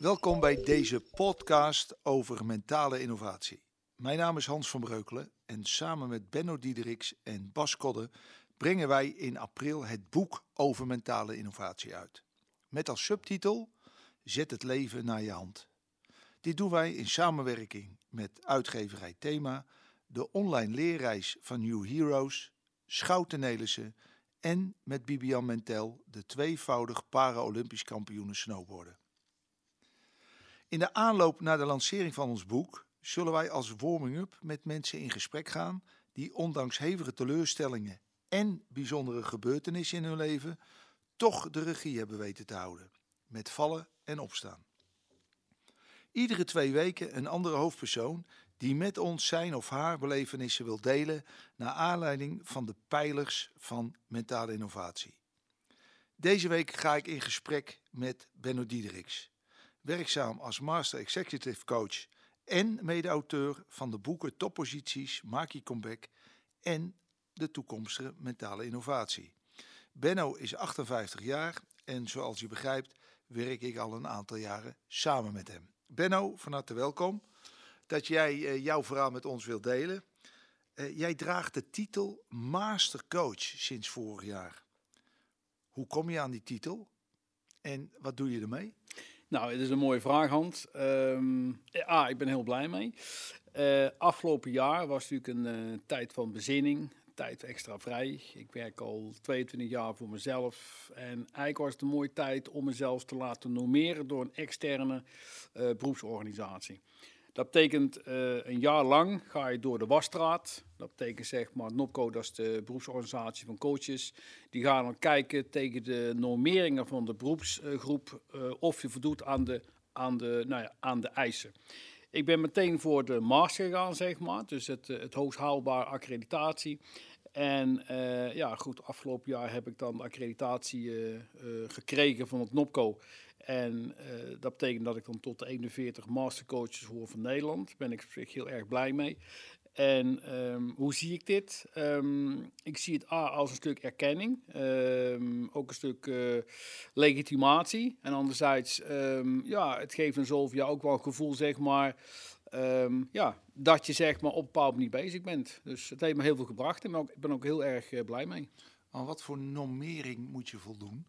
Welkom bij deze podcast over mentale innovatie. Mijn naam is Hans van Breukelen en samen met Benno Diederiks en Bas Kodde brengen wij in april het boek over mentale innovatie uit. Met als subtitel Zet het leven naar je hand. Dit doen wij in samenwerking met uitgeverij Thema, de online leerreis van New Heroes, Schouten Nelissen en met Bibian Mentel, de tweevoudig para-Olympisch kampioene snowboarden. In de aanloop naar de lancering van ons boek zullen wij als warming-up met mensen in gesprek gaan die ondanks hevige teleurstellingen en bijzondere gebeurtenissen in hun leven toch de regie hebben weten te houden, met vallen en opstaan. Iedere twee weken een andere hoofdpersoon die met ons zijn of haar belevenissen wil delen naar aanleiding van de pijlers van mentale innovatie. Deze week ga ik in gesprek met Benno Diederiks, werkzaam als Master Executive Coach en mede-auteur van de boeken Topposities, Maak je comeback en de toekomstige mentale innovatie. Benno is 58 jaar en zoals u begrijpt werk ik al een aantal jaren samen met hem. Benno, van harte welkom dat jij uh, jouw verhaal met ons wilt delen. Uh, jij draagt de titel Master Coach sinds vorig jaar. Hoe kom je aan die titel en wat doe je ermee? Nou, het is een mooie vraag, Hans. Ah, ik ben heel blij mee. Uh, afgelopen jaar was natuurlijk een tijd van bezinning, tijd extra vrij. Ik werk al 22 jaar voor mezelf. En eigenlijk was het een mooie tijd om mezelf te laten normeren door een externe uh, beroepsorganisatie. Dat betekent uh, een jaar lang ga je door de wasstraat. Dat betekent zeg maar, NOPCO, dat is de beroepsorganisatie van coaches. Die gaan dan kijken tegen de normeringen van de beroepsgroep uh, of je voldoet aan de, aan, de, nou ja, aan de eisen. Ik ben meteen voor de master gegaan, zeg maar. Dus het, het hoogst haalbare accreditatie. En uh, ja, goed, afgelopen jaar heb ik dan accreditatie uh, gekregen van het NOPCO. En dat betekent dat ik dan tot de 41 mastercoaches hoor van Nederland. Daar ben ik op zich heel erg blij mee. En um, hoe zie ik dit? Um, ik zie het A als een stuk erkenning, um, ook een stuk legitimatie. En anderzijds, ja, het geeft een jaar ook wel een gevoel, zeg maar, ja, dat je zeg maar op een bepaalde manier bezig bent. Dus het heeft me heel veel gebracht en ik ben ook heel erg uh, blij mee. Aan wat voor normering moet je voldoen?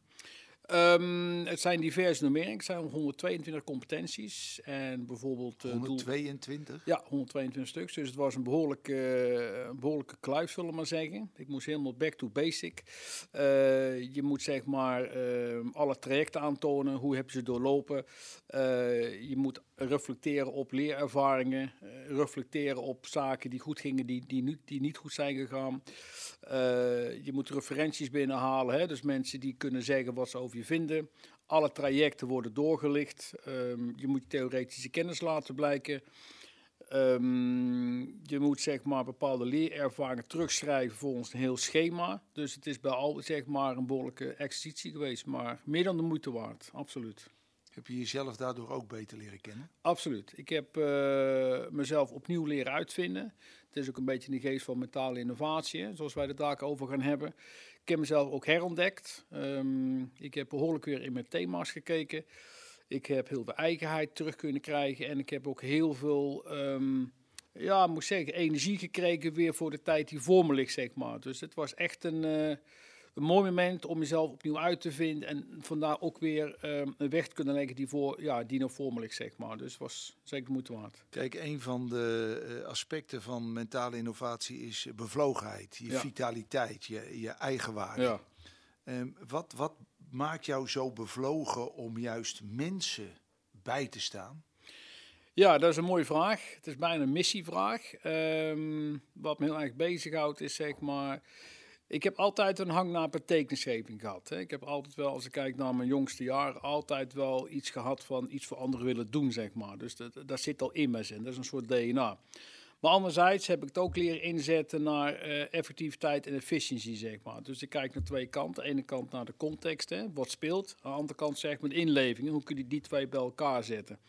Um, het zijn diverse normeringen. Het zijn 122 competenties. En bijvoorbeeld. Uh, 122? Doel, ja, 122 stuks. Dus het was een behoorlijke, uh, een behoorlijke kluif, zullen we maar zeggen. Ik moest helemaal back to basic. Uh, je moet zeg maar alle trajecten aantonen. Hoe heb je ze doorlopen? je moet reflecteren op leerervaringen. reflecteren op zaken die goed gingen, die, die, niet, die niet goed zijn gegaan. je moet referenties binnenhalen. Hè? Dus mensen die kunnen zeggen wat ze over je vinden. Alle trajecten worden doorgelicht. Um, je moet theoretische kennis laten blijken. Um, je moet zeg maar bepaalde leerervaringen terugschrijven volgens een heel schema. Dus het is bij al zeg maar een behoorlijke exercitie geweest, maar meer dan de moeite waard, absoluut. Heb je jezelf daardoor ook beter leren kennen? Absoluut. Ik heb uh, mezelf opnieuw leren uitvinden. Het is ook een beetje in de geest van mentale innovatie, hè, zoals wij het daar over gaan hebben. Ik heb mezelf ook herontdekt. Um, ik heb behoorlijk weer in mijn thema's gekeken. Ik heb heel veel eigenheid terug kunnen krijgen. En ik heb ook heel veel, um, ja, moet zeggen, energie gekregen weer voor de tijd die voor me ligt, zeg maar. Dus het was echt een, uh, een mooi moment om jezelf opnieuw uit te vinden. En vandaar ook weer um, een weg te kunnen leggen die, voor, ja, die nog voor me ligt, zeg maar. Dus was zeker de moeite waard. Kijk, een van de uh, aspecten van mentale innovatie is bevlogenheid, je ja. vitaliteit, je, je eigenwaarde. Ja. Um, wat, wat maakt jou zo bevlogen om juist mensen bij te staan? Ja, dat is een mooie vraag. Het is bijna een missievraag. Um, wat me heel erg bezighoudt is zeg maar ik heb altijd een hang naar betekenisgeving gehad. Hè. Ik heb altijd wel, als ik kijk naar mijn jongste jaren, altijd wel iets gehad van iets voor anderen willen doen, zeg maar. Dus dat, dat zit al in me zin. Dat is een soort DNA. Maar anderzijds heb ik het ook leren inzetten naar uh, effectiviteit en efficiëntie, zeg maar. Dus ik kijk naar twee kanten. Aan de ene kant naar de context, hè, wat speelt. Aan de andere kant zeg maar de inleving. Hoe kun je die twee bij elkaar zetten?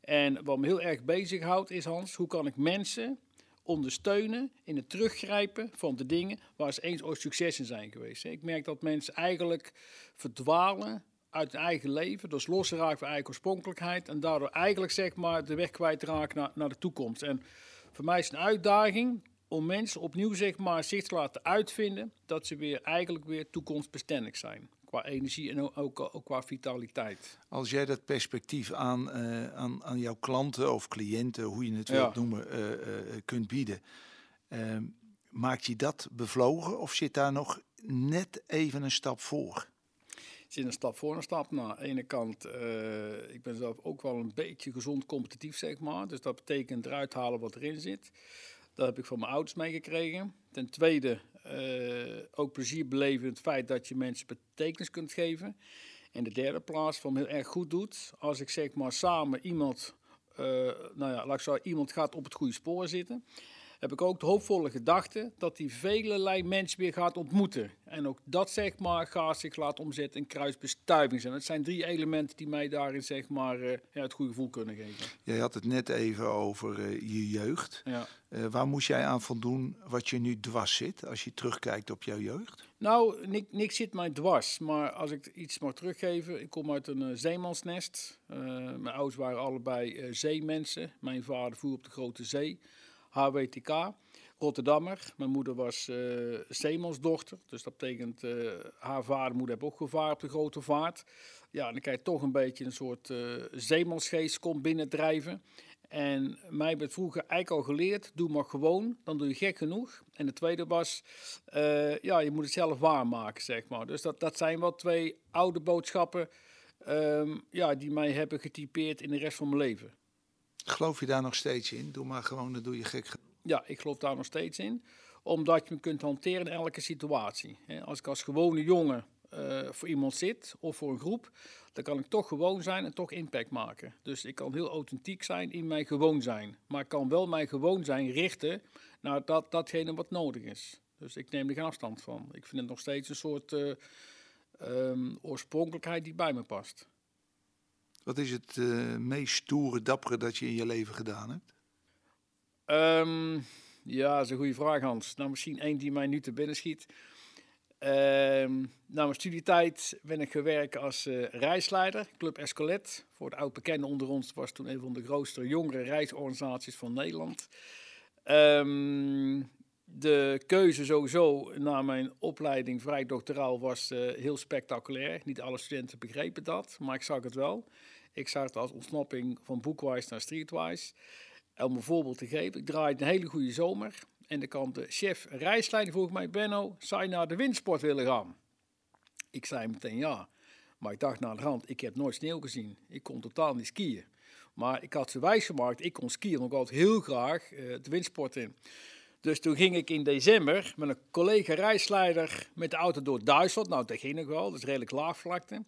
En wat me heel erg bezighoudt is, Hans, hoe kan ik mensen ondersteunen in het teruggrijpen van de dingen waar ze eens ooit succes in zijn geweest. Ik merk dat mensen eigenlijk verdwalen uit hun eigen leven. Dus losraken van eigen oorspronkelijkheid. En daardoor eigenlijk zeg maar de weg kwijtraken naar, naar de toekomst. En voor mij is het een uitdaging om mensen opnieuw zeg maar zich te laten uitvinden dat ze weer eigenlijk weer toekomstbestendig zijn. Qua energie en ook, ook, qua vitaliteit. Als jij dat perspectief aan, uh, aan, aan jouw klanten of cliënten, hoe je het wilt noemen, uh, uh, kunt bieden, ehm, maakt je dat bevlogen of zit daar nog net even een stap voor? zit een stap voor een stap na. Aan de ene kant, uh, ik ben zelf ook wel een beetje gezond competitief, zeg maar. Dus dat betekent eruit halen wat erin zit. Dat heb ik van mijn ouders meegekregen. Ten tweede, uh, ook plezier beleven in het feit dat je mensen betekenis kunt geven. En de derde plaats, van heel erg goed doet, als ik zeg maar samen iemand, uh, nou ja, laat ik iemand gaat op het goede spoor zitten heb ik ook de hoopvolle gedachte dat hij vele mensen weer gaat ontmoeten. En ook dat zeg maar gaat zich laten omzetten in kruisbestuiving. zijn. Het zijn drie elementen die mij daarin zeg maar uh, ja, het goede gevoel kunnen geven. Jij had het net even over uh, je jeugd. Ja. Uh, waar moest jij aan voldoen wat je nu dwars zit als je terugkijkt op jouw jeugd? Nou, niks, niks zit mij dwars. Maar als ik iets mag teruggeven, ik kom uit een zeemansnest. mijn ouders waren allebei zeemensen. Mijn vader voer op de grote zee. HWTK, Rotterdammer. Mijn moeder was uh, zeemansdochter, dus dat betekent uh, haar vader en moeder ook gevaar op de grote vaart. Ja, dan krijg je toch een beetje een soort uh, zeemansgeest komt binnendrijven. En mij werd vroeger eigenlijk al geleerd, doe maar gewoon, dan doe je gek genoeg. En de tweede was, ja, je moet het zelf waarmaken, zeg maar. Dus dat, dat zijn wel twee oude boodschappen um, ja, die mij hebben getypeerd in de rest van mijn leven. Geloof je daar nog steeds in? Doe maar gewoon, dan doe je gek. Ja, ik geloof daar nog steeds in. Omdat je me kunt hanteren in elke situatie. Als ik als gewone jongen uh, voor iemand zit of voor een groep, dan kan ik toch gewoon zijn en toch impact maken. Dus ik kan heel authentiek zijn in mijn gewoon zijn. Maar ik kan wel mijn gewoon zijn richten naar dat, datgene wat nodig is. Dus ik neem er geen afstand van. Ik vind het nog steeds een soort uh, um, oorspronkelijkheid die bij me past. Wat is het uh, meest stoere, dappere dat je in je leven gedaan hebt? Um, ja, dat is een goede vraag, Hans. Nou, misschien één die mij nu te binnen schiet. Um, na mijn studietijd ben ik gewerkt als uh, reisleider, Club Escolet. Voor de oud bekende onder ons was toen een van de grootste jongere reisorganisaties van Nederland. Um, de keuze sowieso na mijn opleiding vrij doctoraal was uh, heel spectaculair. Niet alle studenten begrepen dat, maar ik zag het wel. Ik zag het als ontsnapping van Bookwise naar Streetwise. Om een voorbeeld te geven, ik draaide een hele goede zomer. En dan kwam de chef reisleider vroeg mij, Benno, zou je naar de windsport willen gaan? Ik zei meteen ja. Maar ik dacht naar de hand, ik heb nooit sneeuw gezien. Ik kon totaal niet skiën. Maar ik had ze wijsgemaakt, ik kon skiën ook altijd heel graag uh, de windsport in. Dus toen ging ik in december met een collega reisleider met de auto door Duitsland. Nou, dat ging nog wel, dat is redelijk laagvlakte.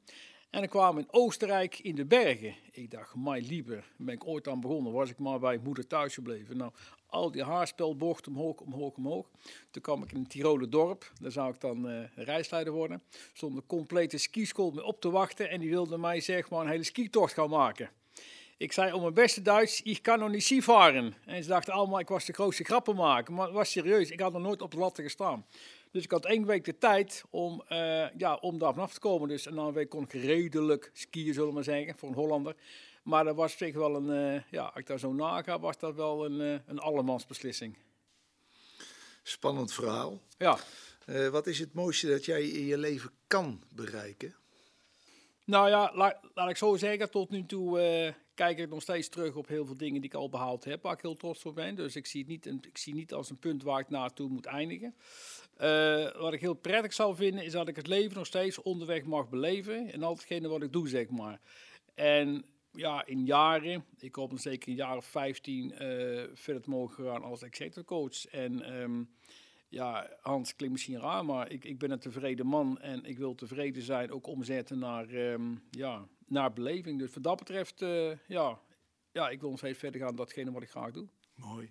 En dan kwamen in Oostenrijk in de bergen. Ik dacht, my liever, ben ik ooit aan begonnen, was ik maar bij moeder thuis gebleven. Nou, al die haarspelbochten omhoog, omhoog, omhoog. Toen kwam ik in een Tiroler dorp, daar zou ik dan uh, reisleider worden. Stond een complete skischool me op te wachten en die wilde mij zeg maar een hele skitocht gaan maken. Ik zei om mijn beste Duits, ik kan nog niet skivaren. En ze dachten allemaal, ik was de grootste grappen maken. Maar het was serieus, ik had nog nooit op de latten gestaan. Dus ik had één week de tijd om, uh, ja, om daar vanaf te komen. Dus na een week kon ik redelijk skiën, zullen we maar zeggen, voor een Hollander. Maar dat was zich wel een, uh, ja, als ik daar zo naga, was dat wel een, uh, een allemansbeslissing. Spannend verhaal. Ja. wat is het mooiste dat jij in je leven kan bereiken? Nou ja, laat, laat ik zo zeggen, tot nu toe kijk ik nog steeds terug op heel veel dingen die ik al behaald heb, waar ik heel trots op ben. Dus ik zie het niet, ik zie niet als een punt waar ik naartoe moet eindigen. Uh, wat ik heel prettig zou vinden, is dat ik het leven nog steeds onderweg mag beleven. En al hetgene wat ik doe, zeg maar. En ja, in jaren, ik hoop dan zeker een jaar of 15 uh, verder mogen gaan als executive coach. En um, ja, Hans klinkt misschien raar, maar ik, ik ben een tevreden man en ik wil tevreden zijn, ook omzetten naar, um, ja, naar beleving. Dus wat dat betreft, uh, ja, ja, ik wil nog steeds verder gaan datgene wat ik graag doe. Mooi.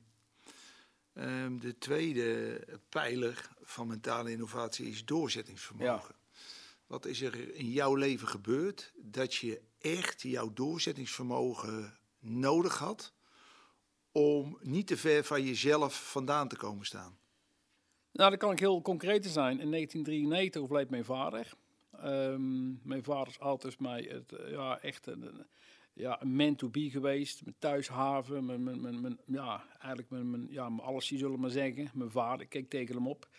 Um, de tweede pijler van mentale innovatie is doorzettingsvermogen. Ja. Wat is er in jouw leven gebeurd dat je echt jouw doorzettingsvermogen nodig had om niet te ver van jezelf vandaan te komen staan? Nou, dat kan ik heel concreet zijn. In 1993 overleed mijn vader. Ehm, mijn vader is altijd mij het, ja, echt een, ja, man to be geweest. Mijn thuishaven, mijn, mijn, mijn, ja, eigenlijk mijn, ja, mijn alles, zullen we maar zeggen. Mijn vader, ik keek tegen hem op.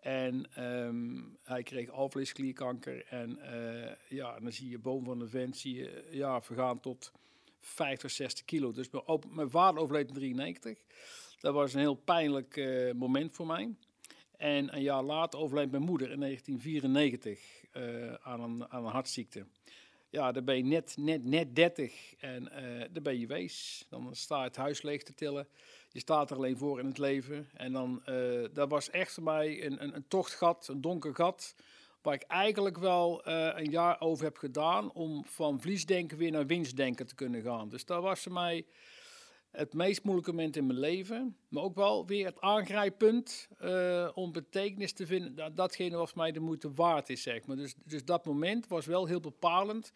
En ehm, hij kreeg alvleesklierkanker. En uh, ja, dan zie je boven van de vent zie je, ja, vergaan tot 50, 60 kilo. Dus mijn, mijn vader overleed in 93. Dat was een heel pijnlijk uh, moment voor mij. En een jaar later overleed mijn moeder in 1994 uh, aan, een, aan een hartziekte. Ja, dan ben je net, net, net 30 en uh, dan ben je wees. Dan sta je het huis leeg te tillen. Je staat er alleen voor in het leven. En dan, uh, dat was echt voor mij een, een, een tochtgat, een donker gat. Waar ik eigenlijk wel een jaar over heb gedaan om van verliesdenken weer naar winstdenken te kunnen gaan. Dus dat was voor mij het meest moeilijke moment in mijn leven. Maar ook wel weer het aangrijppunt uh, om betekenis te vinden. Dat, datgene wat mij de moeite waard is, zeg maar. Dus, dus dat moment was wel heel bepalend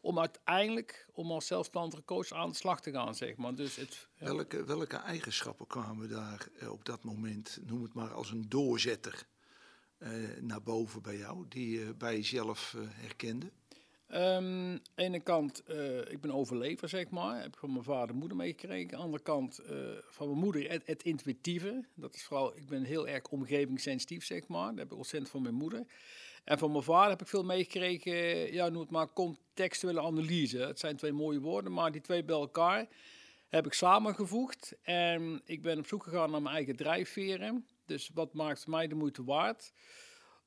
om uiteindelijk om als zelfstandige coach aan de slag te gaan, zeg maar. Dus het, welke, welke eigenschappen kwamen daar uh, op dat moment, noem het maar als een doorzetter, uh, naar boven bij jou, die je bij jezelf herkende? Um, ene kant, uh, ik ben overlever, zeg maar. Heb ik van mijn vader en moeder meegekregen. Andere kant, uh, van mijn moeder, het, het, intuïtieve. Dat is vooral, ik ben heel erg omgevingssensitief, zeg maar. Dat heb ik ontzettend van mijn moeder. En van mijn vader heb ik veel meegekregen, ja, noem het maar contextuele analyse. Het zijn twee mooie woorden, maar die twee bij elkaar heb ik samengevoegd. En ik ben op zoek gegaan naar mijn eigen drijfveren. Dus wat maakt mij de moeite waard?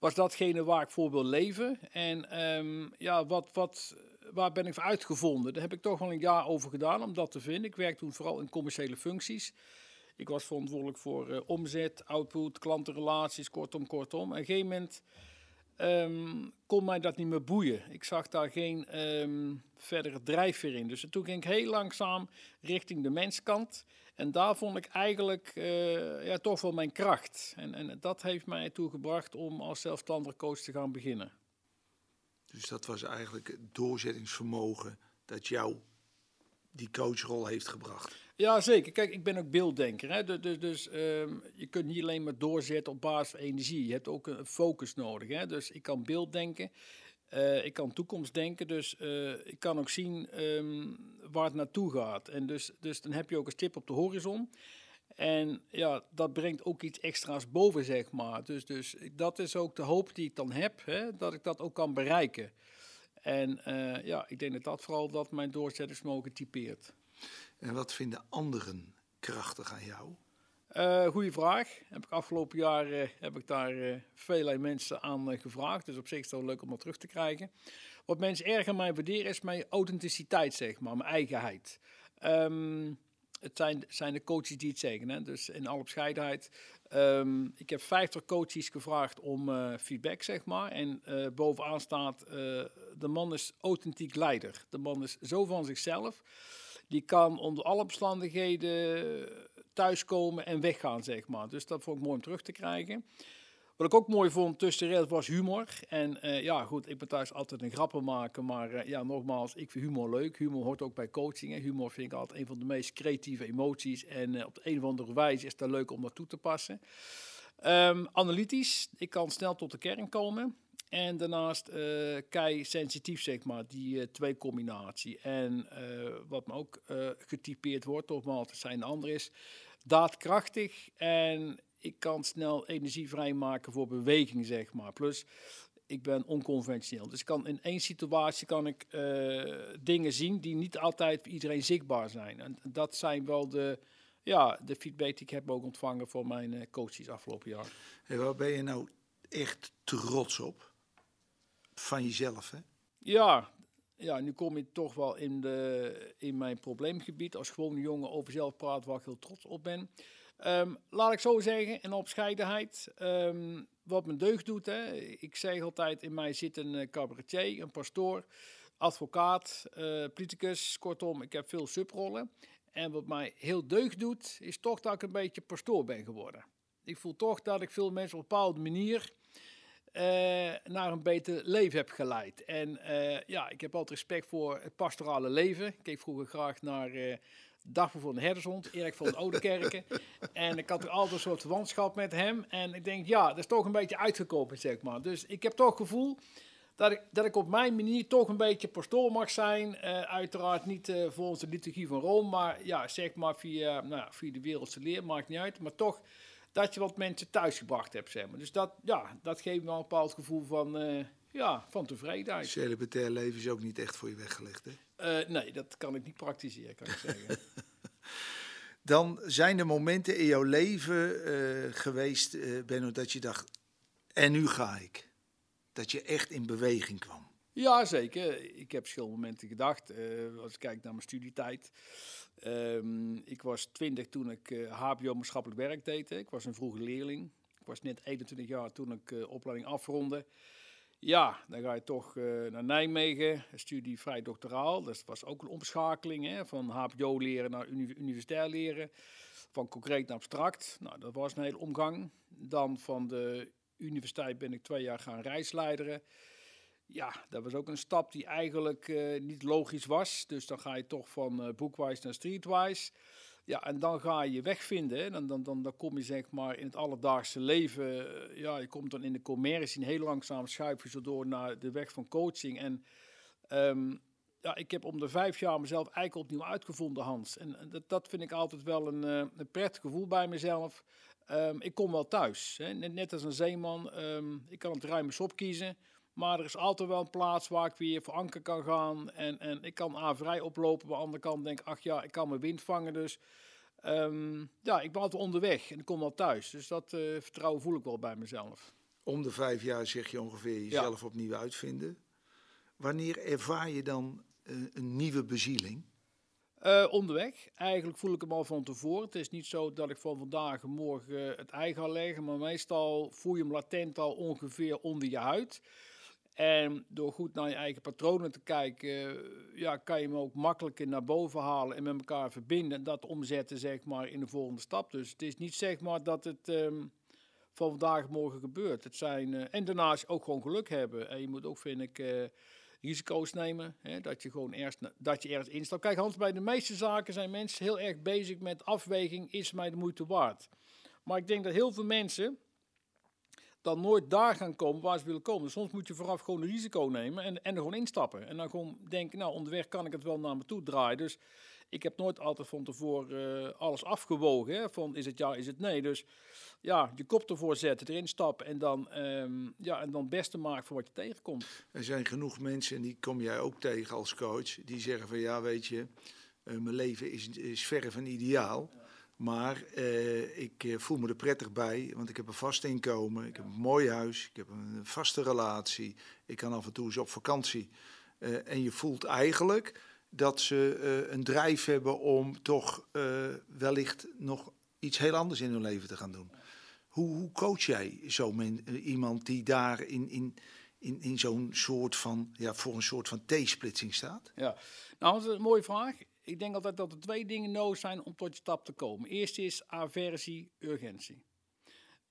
Was datgene waar ik voor wil leven. En um, ja, wat, wat, waar ben ik voor uitgevonden? Daar heb ik toch wel een jaar over gedaan om dat te vinden. Ik werkte toen vooral in commerciële functies. Ik was verantwoordelijk voor uh, omzet, output, klantenrelaties, kortom, kortom. En op een gegeven moment um, kon mij dat niet meer boeien. Ik zag daar geen um, verdere drijfveer in. Dus toen ging ik heel langzaam richting de menskant. En daar vond ik eigenlijk uh, ja, toch wel mijn kracht. En, en dat heeft mij ertoe gebracht om als zelfstandig coach te gaan beginnen. Dus dat was eigenlijk het doorzettingsvermogen dat jou die coachrol heeft gebracht. Ja, zeker. Kijk, ik ben ook beelddenker. Hè? Dus, dus, dus um, je kunt niet alleen maar doorzetten op basis van energie. Je hebt ook een focus nodig. Hè? Dus ik kan beelddenken. Uh, ik kan toekomst denken, dus uh, ik kan ook zien um, waar het naartoe gaat. En dus, dus dan heb je ook een stip op de horizon. En ja, dat brengt ook iets extra's boven, zeg maar. Dus, dus dat is ook de hoop die ik dan heb, hè, dat ik dat ook kan bereiken. En uh, ja, ik denk dat dat vooral dat mijn doorzettingsvermogen typeert. En wat vinden anderen krachtig aan jou? Uh, goeie vraag. Heb ik afgelopen jaar uh, heb ik daar uh, mensen aan gevraagd. Dus op zich is het wel leuk om dat terug te krijgen. Wat mensen erg aan mij waarderen is mijn authenticiteit, zeg maar, mijn eigenheid. Um, het zijn, zijn de coaches die het zeggen, hè? dus in alle bescheidenheid. Um, ik heb 50 coaches gevraagd om feedback, zeg maar. En bovenaan staat, de man is authentiek leider. De man is zo van zichzelf. Die kan onder alle omstandigheden thuiskomen en weggaan, zeg maar. Dus dat vond ik mooi om terug te krijgen. Wat ik ook mooi vond tussendoor was humor. En uh, ja, goed, ik ben thuis altijd een grappen maken. Maar uh, ja, nogmaals, ik vind humor leuk. Humor hoort ook bij coaching. Humor vind ik altijd een van de meest creatieve emoties. En uh, op de een of andere wijze is dat leuk om dat toe te passen. Um, analytisch, ik kan snel tot de kern komen. En daarnaast uh, kei sensitief, zeg maar, die uh, twee combinatie. En uh, wat me ook getypeerd wordt, nogmaals, het zijn de andere is, daadkrachtig en ik kan snel energie vrijmaken voor beweging, zeg maar. Plus, ik ben onconventioneel. Dus kan in één situatie kan ik dingen zien die niet altijd voor iedereen zichtbaar zijn. En dat zijn wel de, ja, de feedback die ik heb ook ontvangen voor mijn coaches afgelopen jaar. En waar ben je nou echt trots op? Van jezelf, hè? Ja, ja, nu kom je toch wel in, de, in mijn probleemgebied. Als gewoon jongen over zelf praat waar ik heel trots op ben. Um, laat ik zo zeggen, in opscheidenheid, um, wat mijn deugd doet. Hè. Ik zeg altijd, in mij zit een cabaretier, een pastoor, advocaat, uh, politicus. Kortom, ik heb veel subrollen. En wat mij heel deugd doet, is toch dat ik een beetje pastoor ben geworden. Ik voel toch dat ik veel mensen op een bepaalde manier naar een beter leven heb geleid. En uh, ja, ik heb altijd respect voor het pastorale leven. Ik keek vroeger graag naar uh, Dagvoer van de Herdershond, Erik van de Oudekerken. en ik had er altijd een soort verwantschap met hem. En ik denk, ja, dat is toch een beetje uitgekomen, zeg maar. Dus ik heb toch het gevoel dat ik, dat ik op mijn manier toch een beetje pastoor mag zijn. Uh, uiteraard niet uh, volgens de liturgie van Rome, maar ja, zeg maar via, nou, via de wereldse leer, maakt niet uit. Maar toch dat je wat mensen thuisgebracht hebt, zeg maar. Dus dat, ja, dat geeft me wel een bepaald gevoel van, uh, ja, van tevredenheid. Celibatair leven is ook niet echt voor je weggelegd, hè? nee, dat kan ik niet praktiseren, kan ik zeggen. Dan zijn er momenten in jouw leven geweest, Benno, dat je dacht, en nu ga ik dat je echt in beweging kwam? Ja, zeker. Ik heb verschillende momenten gedacht. Als ik kijk naar mijn studietijd. Um, ik was twintig toen ik uh, eh, HBO-maatschappelijk werk deed. Ik was een vroege leerling. Ik was net 21 jaar toen ik uh, opleiding afronde. Ja, dan ga je toch naar Nijmegen, studie vrij doctoraal. Dat was ook een omschakeling hè, van HBO leren naar uni universitair leren. Van concreet naar abstract. Nou, dat was een hele omgang. Dan van de universiteit ben ik twee jaar gaan reisleideren. Ja, dat was ook een stap die eigenlijk uh, niet logisch was. Dus dan ga je toch van uh, boekwise naar streetwise. Ja, en dan ga je je weg vinden. Dan, dan, dan, dan kom je zeg maar in het alledaagse leven. Uh, ja, je komt dan in de commercie. Heel langzaam schuif je zo door naar de weg van coaching. En um, ja, ik heb om de vijf jaar mezelf eigenlijk opnieuw uitgevonden, Hans. En dat, dat vind ik altijd wel een, een prettig gevoel bij mezelf. Um, ik kom wel thuis. Hè. Net, net, als een zeeman. Um, ik kan het ruim op kiezen. Maar er is altijd wel een plaats waar ik weer voor anker kan gaan. En, en ik kan aan vrij oplopen. Aan de andere kant denk ik, ach ja, ik kan mijn wind vangen. Dus um, ja, ik ben altijd onderweg en ik kom wel thuis. Dus dat uh, vertrouwen voel ik wel bij mezelf. Om de vijf jaar zeg je ongeveer jezelf ja. opnieuw uitvinden. Wanneer ervaar je dan uh, een nieuwe bezieling? Uh, onderweg. Eigenlijk voel ik hem al van tevoren. Het is niet zo dat ik van vandaag en morgen het ei ga leggen, maar meestal voel je hem latent al ongeveer onder je huid. En door goed naar je eigen patronen te kijken, ja, kan je hem ook makkelijker naar boven halen en met elkaar verbinden. En dat omzetten zeg maar, in de volgende stap. Dus het is niet zeg maar dat het um, van vandaag morgen gebeurt. Het zijn, uh, en daarnaast ook gewoon geluk hebben. En je moet ook, vind ik, uh, risico's nemen. Hè, dat je gewoon eerst dat je ergens instapt. Kijk, Hans, bij de meeste zaken zijn mensen heel erg bezig met afweging: is mij de moeite waard? Maar ik denk dat heel veel mensen dan nooit daar gaan komen waar ze willen komen. Soms moet je vooraf gewoon een risico nemen en, en er gewoon instappen. En dan gewoon denken, nou, onderweg kan ik het wel naar me toe draaien. Dus ik heb nooit altijd van tevoren uh, alles afgewogen. Hè, van is het ja, is het nee. Dus ja, je kop ervoor zetten, erin stappen en dan, um, ja, en dan beste maken voor wat je tegenkomt. Er zijn genoeg mensen, en die kom jij ook tegen als coach, die zeggen van ja, weet je, uh, mijn leven is, is verre van ideaal. Maar uh, ik voel me er prettig bij, want ik heb een vast inkomen, ik heb een mooi huis, ik heb een vaste relatie, ik kan af en toe eens op vakantie. Uh, en je voelt eigenlijk dat ze een drijf hebben om toch wellicht nog iets heel anders in hun leven te gaan doen. Hoe, hoe coach jij zo iemand die daar in, in, in, in zo'n soort van, ja, voor een soort van T-splitsing staat? Ja, nou, dat is een mooie vraag ik denk altijd dat er twee dingen nodig zijn om tot je stap te komen. Eerst is aversie, urgentie.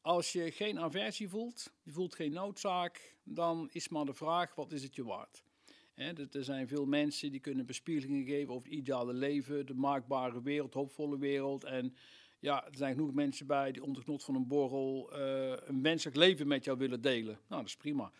Als je geen aversie voelt, je voelt geen noodzaak, dan is maar de vraag, wat is het je waard? He, er zijn veel mensen die kunnen bespiegelingen geven over het ideale leven, de maakbare wereld, hoopvolle wereld. En ja, er zijn genoeg mensen bij die onder genot van een borrel uh, een menselijk leven met jou willen delen. Nou, dat is prima.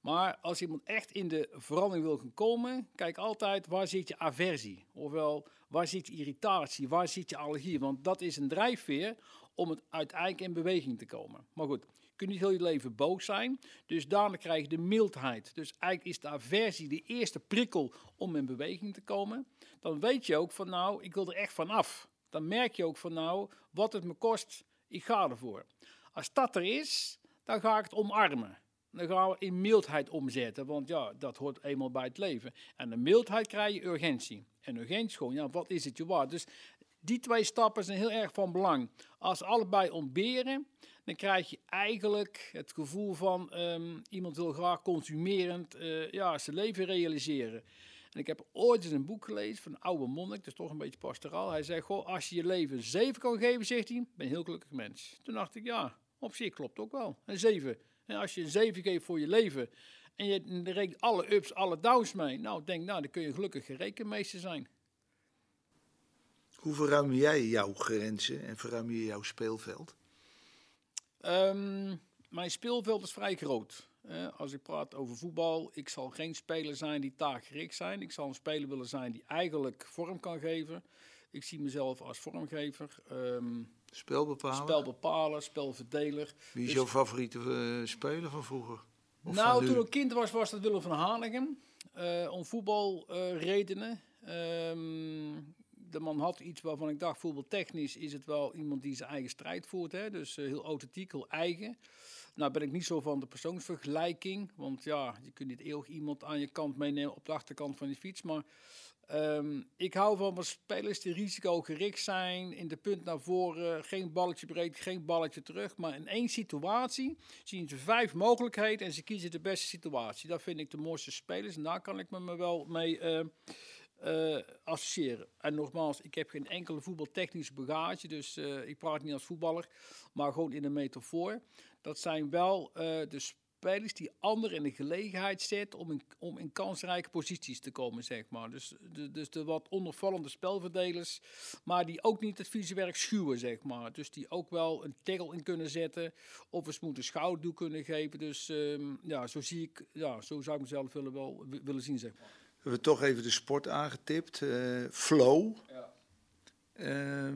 Maar als iemand echt in de verandering wil gaan komen, kijk altijd waar zit je aversie. Ofwel, waar zit je irritatie, waar zit je allergie. Want dat is een drijfveer om het uiteindelijk in beweging te komen. Maar goed, je kunt niet heel je leven boos zijn. Dus daarna krijg je de mildheid. Dus eigenlijk is de aversie de eerste prikkel om in beweging te komen. Dan weet je ook van nou, ik wil er echt van af. Dan merk je ook van nou, wat het me kost, ik ga ervoor. Als dat er is, dan ga ik het omarmen. Dan gaan we in mildheid omzetten, want ja, dat hoort eenmaal bij het leven. En de mildheid krijg je urgentie. En urgentie gewoon, ja, wat is het je waard? Dus die twee stappen zijn heel erg van belang. Als allebei ontberen, dan krijg je eigenlijk het gevoel van um, iemand wil graag consumerend uh, ja, zijn leven realiseren. En ik heb ooit eens een boek gelezen van een oude monnik, is toch een beetje pastoraal. Hij zei, goh, als je je leven zeven kan geven, zegt hij, ben je een heel gelukkig mens. Toen dacht ik, ja, op zich klopt ook wel. Een zeven. En als je een 7 geeft voor je leven en je rekent alle ups, alle downs mee, nou denk nou, dan kun je gelukkig rekenmeester zijn. Hoe verruim jij jouw grenzen en verruim je jouw speelveld? Um, mijn speelveld is vrij groot. als ik praat over voetbal, ik zal geen speler zijn die taakgericht zijn. Ik zal een speler willen zijn die eigenlijk vorm kan geven. Ik zie mezelf als vormgever. Um, spelbepaler? Spelbepaler, spelverdeler. Wie is dus, jouw favoriete uh, speler van vroeger? nou, toen ik kind was, was dat Willem van Hanegem. Uh, om voetbalredenen. Um, de man had iets waarvan ik dacht, voetbaltechnisch is het wel iemand die zijn eigen strijd voert. Hè? Dus uh, heel authentiek, heel eigen. Nou ben ik niet zo van de persoonsvergelijking. Want ja, je kunt niet eeuwig iemand aan je kant meenemen op de achterkant van je fiets. Maar um, ik hou van spelers die risicogericht zijn. In de punt naar voren, geen balletje breed, geen balletje terug. Maar in één situatie zien ze vijf mogelijkheden en ze kiezen de beste situatie. Dat vind ik de mooiste spelers en daar kan ik me wel mee... Uh, uh, associëren. En nogmaals, ik heb geen enkele voetbaltechnische bagage, dus uh, ik praat niet als voetballer, maar gewoon in een metafoor. Dat zijn wel uh, de spelers die anderen in de gelegenheid zetten om in, om in kansrijke posities te komen, zeg maar. Dus de, dus de wat ondervallende spelverdelers, maar die ook niet het vieze werk schuwen, zeg maar. Dus die ook wel een tackle in kunnen zetten of eens moeten schouderdoek kunnen geven. Dus um, ja, zo zie ik, ja, zo zou ik mezelf willen, wel, willen zien, zeg maar. We hebben toch even de sport aangetipt. Uh, flow. Ja. Uh,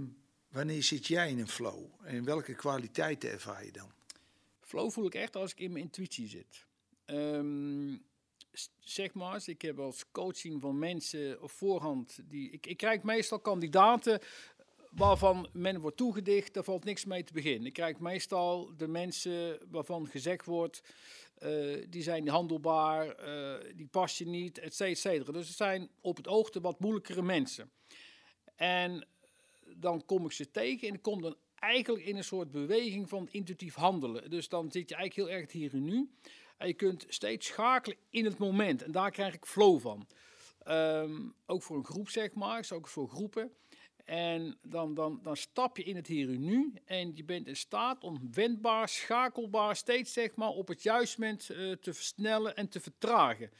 wanneer zit jij in een flow? En welke kwaliteiten ervaar je dan? Flow voel ik echt als ik in mijn intuïtie zit. Um, zeg maar ik heb als coaching van mensen op voorhand... Die, ik, ik krijg meestal kandidaten waarvan men wordt toegedicht, daar valt niks mee te beginnen. Ik krijg meestal de mensen waarvan gezegd wordt... Uh, die zijn handelbaar, uh, die pas je niet, et cetera. Dus het zijn op het oog de wat moeilijkere mensen. En dan kom ik ze tegen en ik kom dan eigenlijk in een soort beweging van intuïtief handelen. Dus dan zit je eigenlijk heel erg hier en nu. En je kunt steeds schakelen in het moment. En daar krijg ik flow van. Um, ook voor een groep, zeg maar. Ook voor groepen. En dan, dan, dan stap je in het hier en nu en je bent in staat om wendbaar, schakelbaar, steeds zeg maar op het juiste moment uh, te versnellen en te vertragen.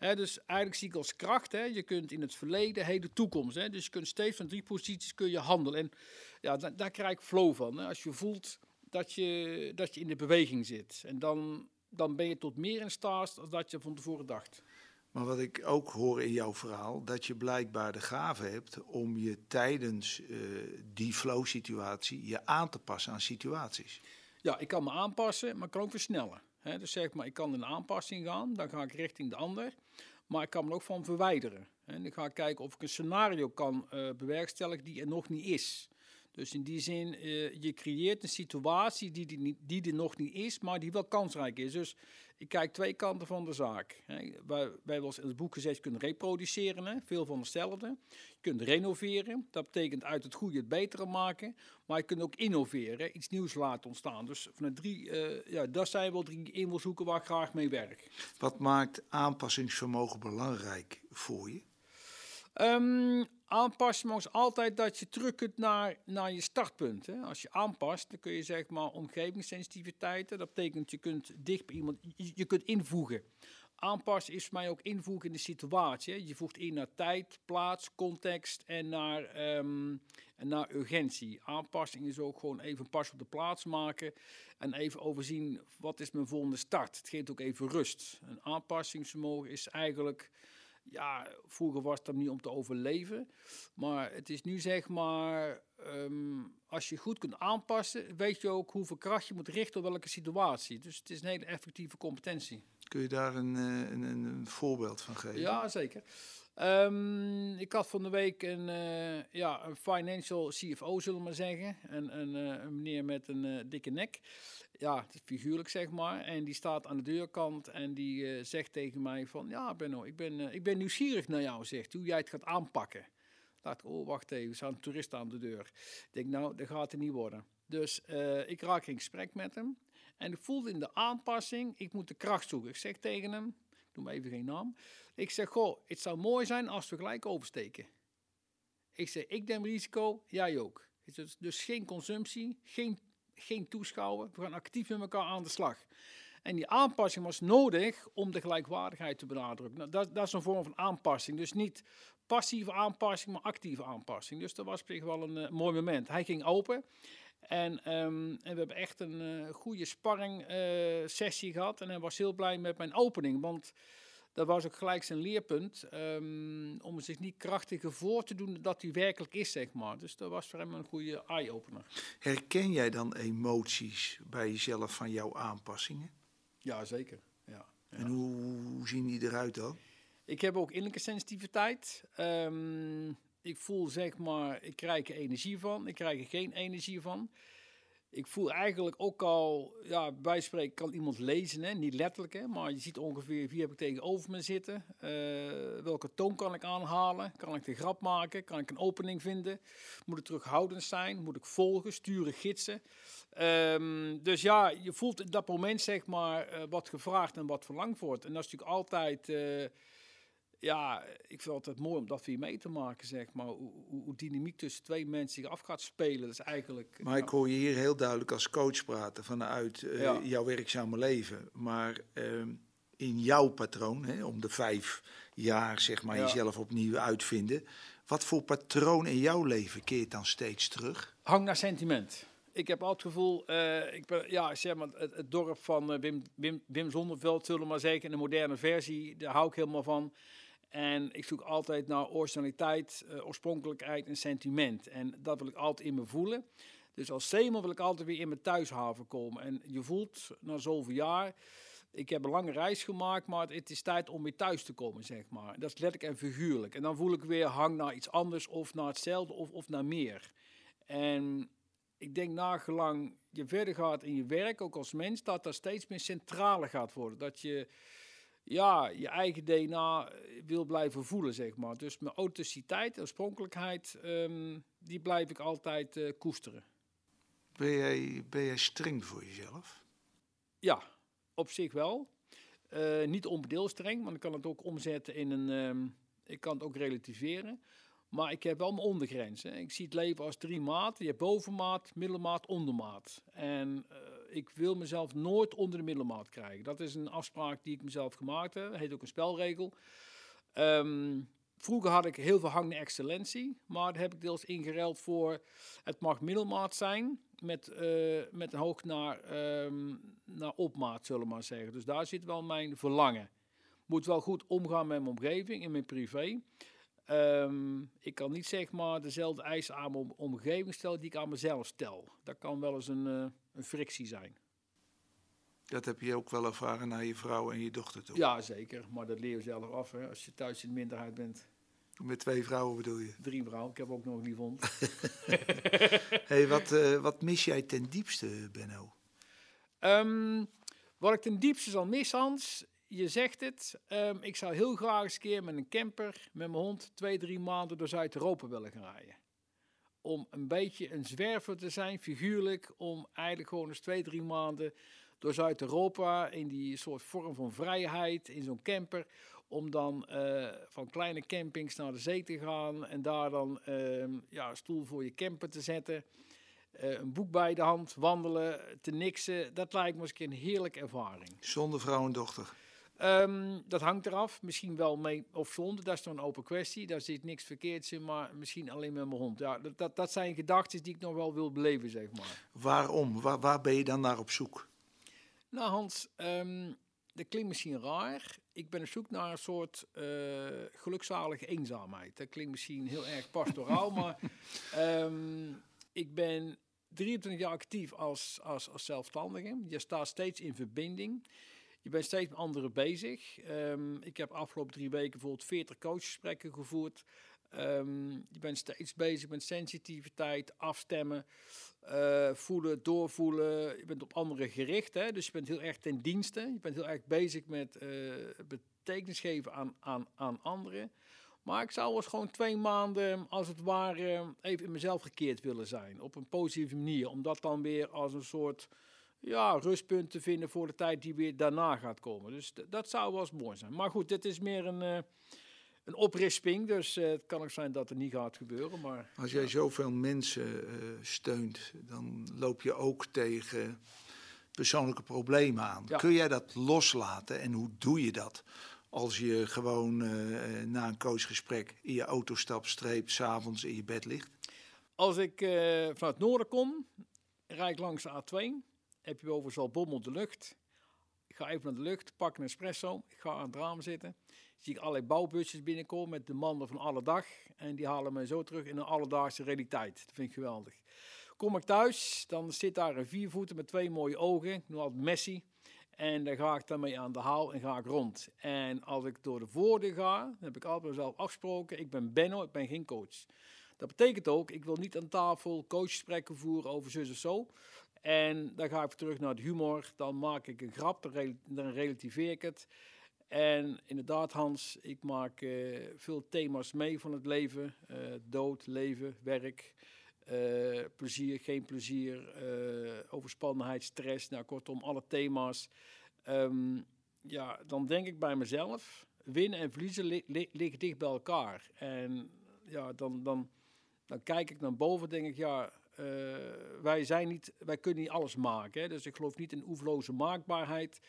He, dus eigenlijk zie ik als kracht, je kunt in het verleden, heden, toekomst. Dus je kunt steeds van drie posities kun je handelen. En ja, daar, daar krijg ik flow van. Als je voelt dat je, dat je in de beweging zit. En dan, dan ben je tot meer in staat dan dat je van tevoren dacht. Maar wat ik ook hoor in jouw verhaal, dat je blijkbaar de gave hebt om je tijdens uh, die flow-situatie je aan te passen aan situaties. Ja, ik kan me aanpassen, maar ik kan ook versnellen. Dus zeg maar, ik kan in aanpassing gaan, dan ga ik richting de ander. Maar ik kan me ook van verwijderen. En dan ga ik kijken of ik een scenario kan uh, bewerkstelligen die er nog niet is. Dus in die zin, uh, je creëert een situatie die, die, die er nog niet is, maar die wel kansrijk is. Dus ik kijk twee kanten van de zaak. Hè. Wij, wij in het boek gezegd, je kunt reproduceren, hè. veel van hetzelfde. Je kunt renoveren, dat betekent uit het goede het betere maken. Maar je kunt ook innoveren, iets nieuws laten ontstaan. Dus vanuit drie, uh, ja, dat zijn wel drie invalshoeken waar ik graag mee werk. Wat maakt aanpassingsvermogen belangrijk voor je? Um, aanpassen is altijd dat je terug kunt naar, naar je startpunt. Hè. Als je aanpast, dan kun je zeg maar omgevingssensitiviteiten. Dat betekent je kunt dicht bij iemand, je, kunt invoegen. Aanpassen is voor mij ook invoegen in de situatie. Je voegt in naar tijd, plaats, context en naar, um, en naar urgentie. Aanpassing is ook gewoon even pas op de plaats maken en even overzien wat is mijn volgende start. Het geeft ook even rust. Een aanpassingsvermogen is eigenlijk ja, vroeger was het niet om te overleven. Maar het is nu zeg maar, ehm, als je goed kunt aanpassen, weet je ook hoeveel kracht je moet richten op welke situatie. Dus het is een hele effectieve competentie. Kun je daar een, eh, een, een voorbeeld van geven? Ja, zeker. Um, ik had van de week een, uh, ja, een financial CFO, zullen we maar zeggen. Een, een, uh, een meneer met een uh, dikke nek ja, figuurlijk zeg maar. En die staat aan de deurkant en die zegt tegen mij van... Ja, Benno, ik ben, ik ben nieuwsgierig naar jou, zegt hoe jij het gaat aanpakken. Dacht oh, wacht even, er staan toeristen aan de deur. Ik denk, nou, dat gaat er niet worden. Dus ik raak in gesprek met hem. En ik voelde in de aanpassing, ik moet de kracht zoeken. Ik zeg tegen hem, noem even geen naam. Ik zeg, goh, het zou mooi zijn als we gelijk oversteken. Ik zeg, ik neem risico, jij ook. Dus, dus geen consumptie, geen geen toeschouwen. We gaan actief met elkaar aan de slag. En die aanpassing was nodig om de gelijkwaardigheid te benadrukken. Nou, dat, dat, is een vorm van aanpassing. Dus niet passieve aanpassing, maar actieve aanpassing. Dus dat was op zich wel een uh, mooi moment. Hij ging open. En, ehm, en we hebben echt een uh, goede sparring sessie gehad. En hij was heel blij met mijn opening. Want dat was ook gelijk zijn leerpunt. Um, om zich niet krachtiger voor te doen dat hij werkelijk is, zeg maar. Dus dat was voor hem een goede eye-opener. Herken jij dan emoties bij jezelf van jouw aanpassingen? Ja, zeker. Ja, ja. En hoe, zien die eruit dan? Ik heb ook innerlijke sensitiviteit. Um, ik voel zeg maar, ik krijg er energie van, ik krijg er geen energie van ik voel eigenlijk ook al, ja, bij spreken kan iemand lezen, hè? niet letterlijk, hè? maar je ziet ongeveer wie heb ik tegenover me zitten. Uh, welke toon kan ik aanhalen? Kan ik de grap maken? Kan ik een opening vinden? Moet ik terughoudend zijn? Moet ik volgen, sturen, gidsen? Um, dus ja, je voelt in dat moment zeg maar uh, wat gevraagd en wat verlangd wordt. En dat is natuurlijk altijd... Uh, ja, ik vind het altijd mooi om dat weer mee te maken, zeg maar. Hoe, hoe, dynamiek tussen twee mensen zich af gaat spelen, dat is eigenlijk... Maar ik hoor je hier heel duidelijk als coach praten vanuit uh, jouw werkzame leven. Maar uh, in jouw patroon, hè, om de vijf jaar, zeg maar, ja. jezelf opnieuw uitvinden. Wat voor patroon in jouw leven keert dan steeds terug? Hang naar sentiment. Ik heb altijd het gevoel, uh, ik ben, ja, zeg maar, het, het dorp van Wim, Wim, Wim Zonderveld, zullen we maar zeggen, in de moderne versie, daar hou ik helemaal van. En ik zoek altijd naar originaliteit, uh, oorspronkelijkheid en sentiment. En dat wil ik altijd in me voelen. Dus als zeeman wil ik altijd weer in mijn thuishaven komen. En je voelt na zoveel jaar, ik heb een lange reis gemaakt, maar het is tijd om weer thuis te komen, zeg maar. Dat is letterlijk en figuurlijk. En dan voel ik weer hang naar iets anders of naar hetzelfde of, of naar meer. En ik denk nagelang je verder gaat in je werk, ook als mens, dat dat steeds meer centraler gaat worden. Dat je ja, je eigen DNA wil blijven voelen, zeg maar. Dus mijn authenticiteit, oorspronkelijkheid, um, die blijf ik altijd uh, koesteren. Ben jij, ben jij streng voor jezelf? Ja, op zich wel. Uh, niet onbedeeld streng, maar ik kan het ook omzetten in een... Um, ik kan het ook relativeren. Maar ik heb wel mijn ondergrenzen. Ik zie het leven als drie maten. Je hebt bovenmaat, middelmaat, ondermaat. En uh, ik wil mezelf nooit onder de middelmaat krijgen. Dat is een afspraak die ik mezelf gemaakt heb. Heet ook een spelregel. Um, vroeger had ik heel veel hang naar excellentie. Maar dat heb ik deels ingeruild voor... Het mag middelmaat zijn met, uh, met een hoog naar, um, naar opmaat, zullen we maar zeggen. Dus daar zit wel mijn verlangen. Moet wel goed omgaan met mijn omgeving, in mijn privé. Um, ik kan niet zeg maar dezelfde eisen aan mijn omgeving stellen die ik aan mezelf stel. Dat kan wel eens een, uh, een frictie zijn. Dat heb je ook wel ervaren naar je vrouw en je dochter toe? Ja, zeker. Maar dat leer je zelf af hè, als je thuis in de minderheid bent. Met twee vrouwen bedoel je? Drie vrouwen. Ik heb ook nog een vond. hey, wat, uh, wat mis jij ten diepste, Benno? Um, wat ik ten diepste zal missen, Hans, je zegt het. Um, ik zou heel graag eens een keer met een camper, met mijn hond, twee, drie maanden door Zuid-Europa willen gaan rijden. Om een beetje een zwerver te zijn, figuurlijk. Om eigenlijk gewoon eens twee, drie maanden door Zuid-Europa in die soort vorm van vrijheid, in zo'n camper. Om dan uh, van kleine campings naar de zee te gaan en daar dan uh, ja, een stoel voor je camper te zetten. Uh, een boek bij de hand, wandelen, te niksen. Dat lijkt me eens een heerlijke ervaring. Zonder vrouw en dochter? Um, dat hangt eraf. Misschien wel mee of zonder. Dat is toch een open kwestie. Daar zit niks verkeerds in, maar misschien alleen met mijn hond. Ja, dat, dat, dat zijn gedachten die ik nog wel wil beleven, zeg maar. Waarom? Waar, waar ben je dan naar op zoek? Nou, Hans, um, dat klinkt misschien raar. Ik ben op zoek naar een soort uh, gelukzalige eenzaamheid. Dat klinkt misschien heel erg pastoraal, maar um, ik ben 23 jaar actief als, als, als zelfstandige. Je staat steeds in verbinding. Je bent steeds met anderen bezig. Um, ik heb afgelopen drie weken bijvoorbeeld 40 coachgesprekken gevoerd. Um, je bent steeds bezig met sensitiviteit, afstemmen, uh, voelen, doorvoelen. Je bent op anderen gericht, hè? dus je bent heel erg ten dienste. Je bent heel erg bezig met uh, betekenis geven aan, aan, aan anderen. Maar ik zou eens gewoon twee maanden, als het ware, even in mezelf gekeerd willen zijn. Op een positieve manier. Om dat dan weer als een soort ja, rustpunt te vinden voor de tijd die weer daarna gaat komen. Dus dat zou wel eens mooi zijn. Maar goed, dit is meer een, uh, een oprisping. Dus uh, het kan ook zijn dat het niet gaat gebeuren. Maar, Als jij ja. zoveel mensen uh, steunt, dan loop je ook tegen persoonlijke problemen aan. Ja. Kun jij dat loslaten en hoe doe je dat? Als je gewoon na een coachgesprek in je auto stapt, streep, s'avonds in je bed ligt? Als ik vanuit het noorden kom, rijd ik langs de A2. Heb je boven Zalbommel de lucht. Ik ga even naar de lucht, pak een espresso. Ik ga aan het raam zitten. Zie ik allerlei bouwbusjes binnenkomen met de mannen van alle dag. En die halen mij zo terug in een alledaagse realiteit. Dat vind ik geweldig. Kom ik thuis, dan zit daar een viervoeter met twee mooie ogen. Ik noem altijd Messi. En daar ga ik dan mee aan de haal en ga ik rond. En als ik door de voordeur ga, dan heb ik altijd mezelf afgesproken. Ik ben Benno, ik ben geen coach. Dat betekent ook, ik wil niet aan tafel coachgesprekken voeren over zus of zo. En dan ga ik terug naar het humor. Dan maak ik een grap, dan relativeer ik het. En inderdaad, Hans, ik maak uh, veel thema's mee van het leven. Uh, dood, leven, werk, uh, plezier, geen plezier, overspannenheid, stress. Nou, kortom, alle thema's. Um, ja, dan denk ik bij mezelf, winnen en verliezen li li liggen dicht bij elkaar. En ja, dan, dan, dan kijk ik naar boven denk ik, ja, wij, zijn niet, wij kunnen niet alles maken. Hè? Dus ik geloof niet in oeverloze maakbaarheid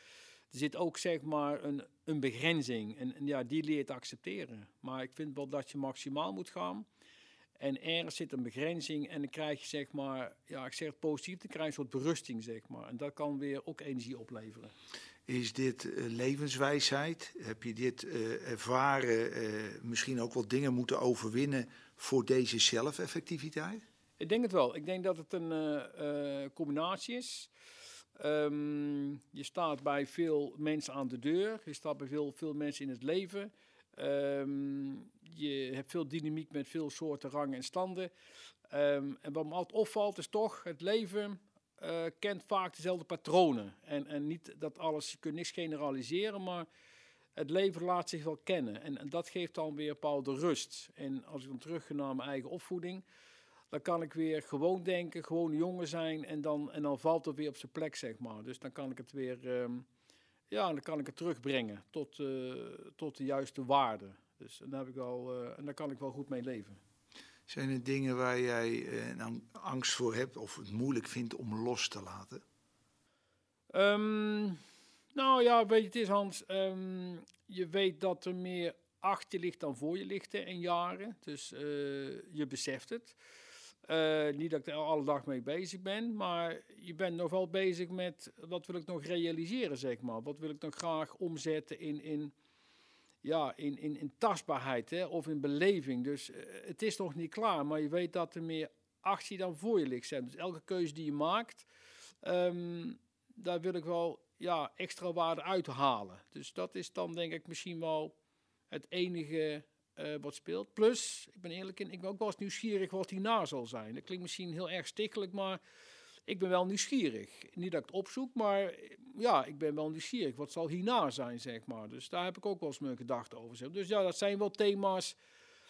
er zit ook zeg maar een, een begrenzing. En, ja, die leert accepteren. Maar ik vind wel dat je maximaal moet gaan. En ergens zit een begrenzing en dan krijg je zeg maar, ja, ik zeg het positief, dan krijg je een soort berusting zeg maar. En dat kan weer ook energie opleveren. Is dit uh, levenswijsheid? Heb je dit uh, ervaren, misschien ook wel dingen moeten overwinnen voor deze zelfeffectiviteit? Ik denk het wel. Ik denk dat het een combinatie is. Um, je staat bij veel mensen aan de deur. Je staat bij veel, veel mensen in het leven. Um, je hebt veel dynamiek met veel soorten, rangen en standen. Um, en wat me altijd opvalt is toch, het leven uh, kent vaak dezelfde patronen. En, en niet dat alles, je kunt niks generaliseren, maar het leven laat zich wel kennen. En, en dat geeft dan weer bepaalde rust. En als ik dan terug ga naar mijn eigen opvoeding dan kan ik weer gewoon denken, gewoon jongen zijn en dan, en dan valt het weer op zijn plek, zeg maar. Dus dan kan ik het weer, um, ja, dan kan ik het terugbrengen tot, uh, tot de juiste waarde. Dus dan heb ik wel, uh, en daar kan ik wel goed mee leven. Zijn er dingen waar jij uh, angst voor hebt of het moeilijk vindt om los te laten? Um, nou ja, weet je, het is Hans, um, je weet dat er meer achter je ligt dan voor je ligt in jaren. Dus je beseft het. Uh, niet dat ik er alle dag mee bezig ben, maar je bent nog wel bezig met wat wil ik nog realiseren, zeg maar. Wat wil ik nog graag omzetten in, in, ja, in, in, in tastbaarheid hè, of in beleving. Dus uh, het is nog niet klaar, maar je weet dat er meer actie dan voor je ligt. Zijn. Dus elke keuze die je maakt, um, daar wil ik wel ja, extra waarde uithalen. Dus dat is dan denk ik misschien wel het enige uh, wat speelt. Plus, ik ben eerlijk in, ik ben ook wel eens nieuwsgierig wat hierna zal zijn. Dat klinkt misschien heel erg stikkelijk, maar ik ben wel nieuwsgierig. Niet dat ik het opzoek, maar ja, ik ben wel nieuwsgierig. Wat zal hierna zijn, zeg maar. Dus daar heb ik ook wel eens mijn gedachten over. Dus ja, dat zijn wel thema's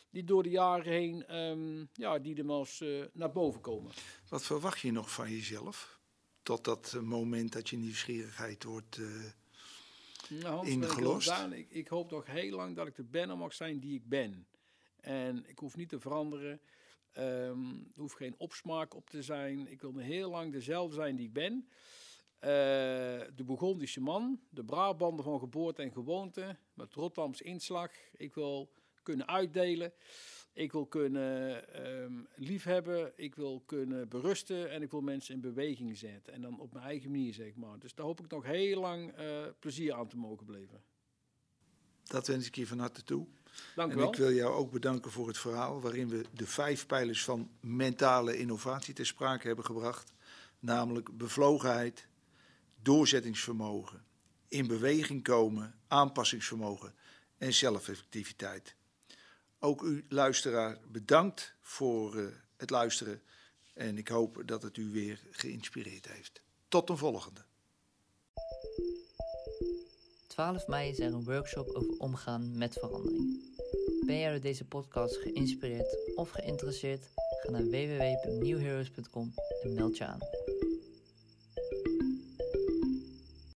die door de jaren heen, um, ja, die er wel eens uh, naar boven komen. Wat verwacht je nog van jezelf? Tot dat moment dat je nieuwsgierigheid wordt... nou, ingelost? Ik, ik, hoop nog heel lang dat ik de Benno mag zijn die ik ben. En ik hoef niet te veranderen. Um, er hoeft geen opsmaak op te zijn. Ik wil heel lang dezelfde zijn die ik ben. Uh, de Burgondische man, de Brabander van geboorte en gewoonte, met Rotterdams inslag. Ik wil kunnen uitdelen. Ik wil kunnen um, liefhebben, ik wil kunnen berusten en ik wil mensen in beweging zetten. En dan op mijn eigen manier, zeg maar. Dus daar hoop ik nog heel lang uh, plezier aan te mogen beleven. Dat wens ik je van harte toe. Dank en wel. ik wil jou ook bedanken voor het verhaal waarin we de vijf pijlers van mentale innovatie ter sprake hebben gebracht. Namelijk bevlogenheid, doorzettingsvermogen, in beweging komen, aanpassingsvermogen en zelfeffectiviteit. Ook u, luisteraar, bedankt voor uh, het luisteren. En ik hoop dat het u weer geïnspireerd heeft. Tot een volgende. 12 mei is er een workshop over omgaan met verandering. Ben jij door deze podcast geïnspireerd of geïnteresseerd? Ga naar www.newheroes.com en meld je aan.